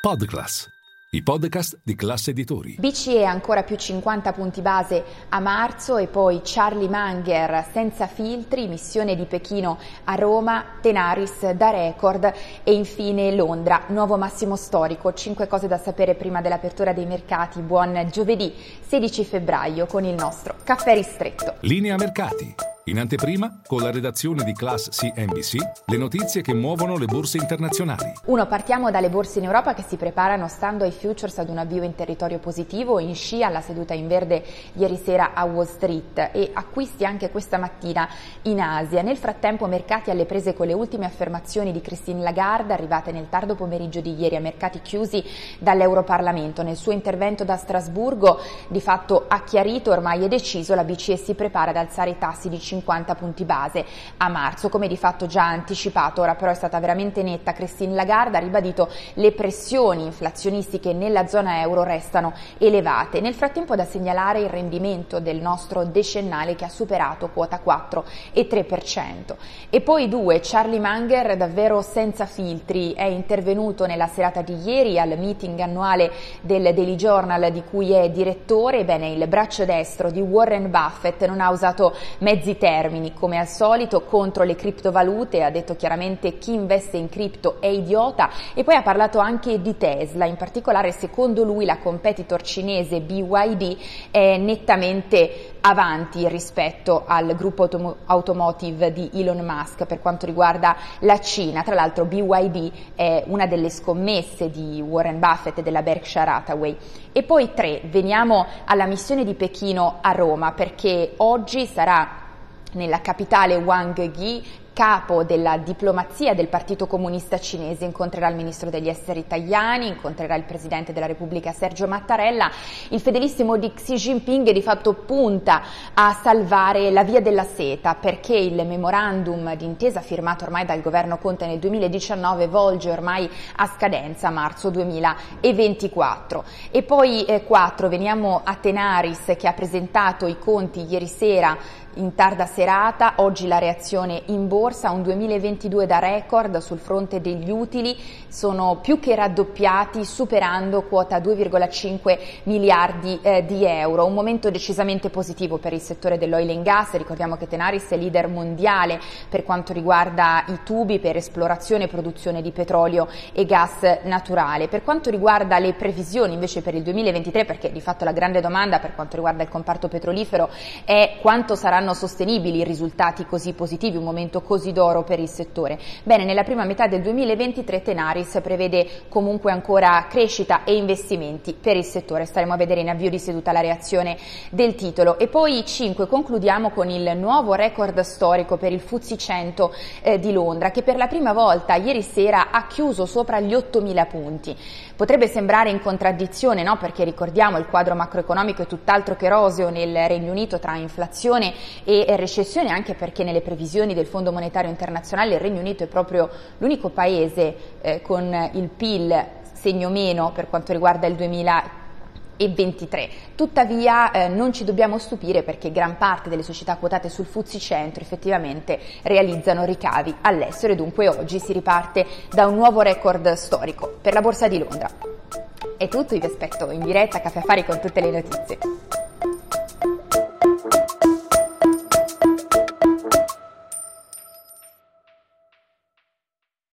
Podclass, i podcast di classe editori. BCE ancora più 50 punti base a marzo e poi Charlie Munger senza filtri, missione di Pechino a Roma, Tenaris da record e infine Londra, nuovo massimo storico. Cinque cose da sapere prima dell'apertura dei mercati. Buon giovedì 16 febbraio con il nostro caffè ristretto. Linea mercati. In anteprima, con la redazione di Class CNBC, le notizie che muovono le borse internazionali. Uno, partiamo dalle borse in Europa che si preparano stando ai futures ad un avvio in territorio positivo, in scia alla seduta in verde ieri sera a Wall Street e acquisti anche questa mattina in Asia. Nel frattempo mercati alle prese con le ultime affermazioni di Christine Lagarde arrivate nel tardo pomeriggio di ieri a mercati chiusi dall'Europarlamento. Nel suo intervento da Strasburgo di fatto ha chiarito ormai è deciso la BCE si prepara ad alzare i tassi di 50 punti base a marzo, come di fatto già anticipato, ora però è stata veramente netta. Christine Lagarde ha ribadito le pressioni inflazionistiche nella zona euro restano elevate. Nel frattempo da segnalare il rendimento del nostro decennale che ha superato quota 4 e 3%. Poi due, Charlie Munger davvero senza filtri è intervenuto nella serata di ieri al meeting annuale del Daily Journal di cui è direttore. Ebbene, il braccio destro di Warren Buffett non ha usato mezzi termini, come al solito, contro le criptovalute, ha detto chiaramente chi investe in cripto è idiota e poi ha parlato anche di Tesla, in particolare secondo lui la competitor cinese BYD è nettamente avanti rispetto al gruppo autom- automotive di Elon Musk per quanto riguarda la Cina. Tra l'altro BYD è una delle scommesse di Warren Buffett e della Berkshire Hathaway. E poi tre, veniamo alla missione di Pechino a Roma perché oggi sarà nella capitale Wang Yi capo della diplomazia del Partito Comunista Cinese, incontrerà il ministro degli esteri italiani, incontrerà il presidente della Repubblica Sergio Mattarella. Il fedelissimo di Xi Jinping di fatto punta a salvare la via della seta perché il memorandum d'intesa firmato ormai dal governo Conte nel 2019 volge ormai a scadenza marzo 2024. E poi eh, quattro, veniamo a Tenaris che ha presentato i conti ieri sera in tarda serata, oggi la reazione in borsa, un 2022 da record sul fronte degli utili, sono più che raddoppiati superando quota 2,5 miliardi eh, di euro, un momento decisamente positivo per il settore dell'oil and gas, ricordiamo che Tenaris è leader mondiale per quanto riguarda i tubi per esplorazione e produzione di petrolio e gas naturale. Per quanto riguarda le previsioni invece per il 2023, perché di fatto la grande domanda per quanto riguarda il comparto petrolifero è quanto saranno sostenibili risultati così positivi, un momento così d'oro per il settore? Bene, nella prima metà del 2023 Tenaris prevede comunque ancora crescita e investimenti per il settore. Staremo a vedere in avvio di seduta la reazione del titolo. E poi 5, concludiamo con il nuovo record storico per il Fuzzi 100 eh, di Londra che per la prima volta ieri sera ha chiuso sopra gli 8.000 punti. Potrebbe sembrare in contraddizione, no? perché ricordiamo il quadro macroeconomico è tutt'altro che roseo nel Regno Unito tra inflazione e recessione, anche perché nelle previsioni del Fondo Monetario Internazionale il Regno Unito è proprio l'unico paese eh, con il PIL segno meno per quanto riguarda il 2000 e 23. Tuttavia eh, non ci dobbiamo stupire perché gran parte delle società quotate sul Fuzzi Centro effettivamente realizzano ricavi all'estero e dunque oggi si riparte da un nuovo record storico per la Borsa di Londra. È tutto, vi aspetto in diretta a Caffè Affari con tutte le notizie.